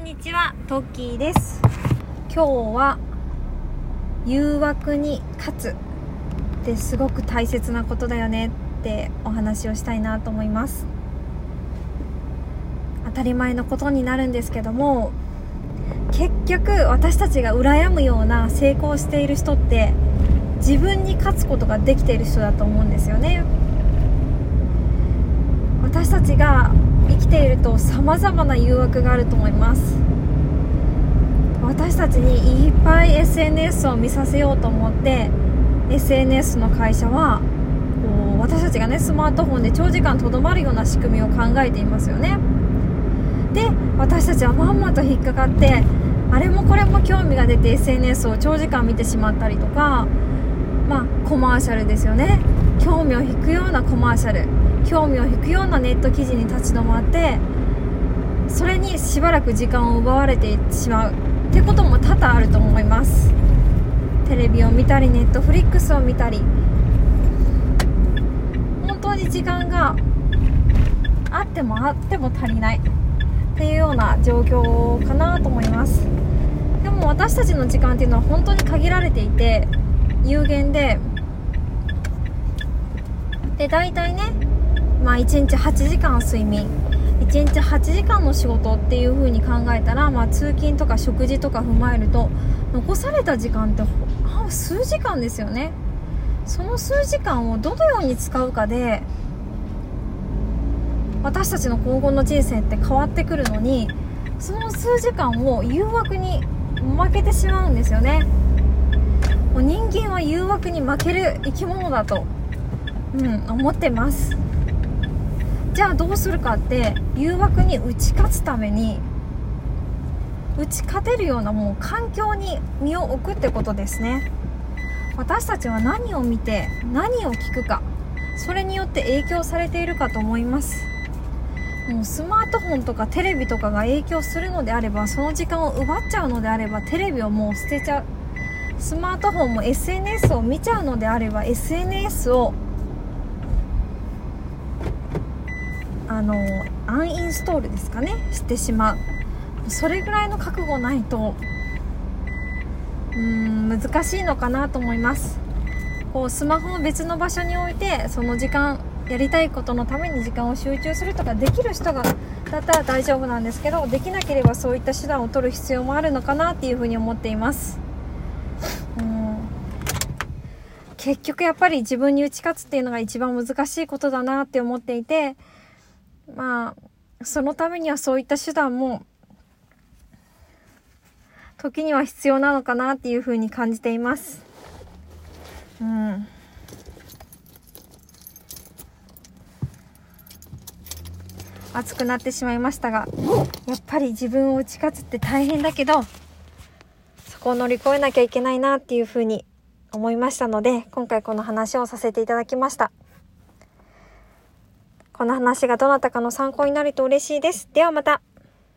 んにちは、トッキーです。今日は、誘惑に勝つってすごく大切なことだよねってお話をしたいなと思います。当たり前のことになるんですけども、結局私たちが羨むような成功している人って自分に勝つことができている人だと思うんですよね。私たちが生きていると様々な誘惑があると思います。私たちにいっぱい SNS を見させようと思って SNS の会社は私たちがねスマートフォンで長時間とどまるような仕組みを考えていますよね。で私たちはまんまと引っかかってあれもこれも興味が出て SNS を長時間見てしまったりとかまあコマーシャルですよね。興味を引くようなコマーシャル。興味を引くようなネット記事に立ち止まってそれにしばらく時間を奪われてしまうってことも多々あると思います。テレビを見たりネットフリックスを見たり。本当に時間があってもあっても足りない。っていうような状況かなと思います。でも私たちの時間っていうのは本当に限られていて有限で。で大体ねまあ、1日8時間睡眠。1日8時間の仕事っていう風に考えたら、まあ、通勤とか食事とか踏まえると残された時間って数時間ですよね。その数時間をどのように使うかで私たちの今後の人生って変わってくるのにその数時間を誘惑に負けてしまうんですよね。もう人間は誘惑に負ける生き物だと、うん、思ってます。じゃあどうするかって誘惑に打ち勝つために打ち勝てるようなもう環境に身を置くってことですね。私たちは何を見て何を聞くかそれによって影響されているかと思います。もうスマートフォンとかテレビとかが影響するのであればその時間を奪っちゃうのであればテレビをもう捨てちゃう。スマートフォンも SNS を見ちゃうのであれば SNS をあのアンインストールですかね。してしまう。それぐらいの覚悟ないとうん難しいのかなと思います。こうスマホを別の場所に置いてその時間やりたいことのために時間を集中するとかできる人がだったら大丈夫なんですけどできなければそういった手段を取る必要もあるのかなっていうふうに思っています。うん。結局やっぱり自分に打ち勝つっていうのが一番難しいことだなって思っていてまあ、そのためにはそういった手段も、時には必要なのかなっていうふうに感じています。うん。熱くなってしまいましたが、やっぱり自分を打ち勝つって大変だけど、そこを乗り越えなきゃいけないなっていうふうに思いましたので、今回この話をさせていただきました。この話がどなたかの参考になると嬉しいです。ではまた。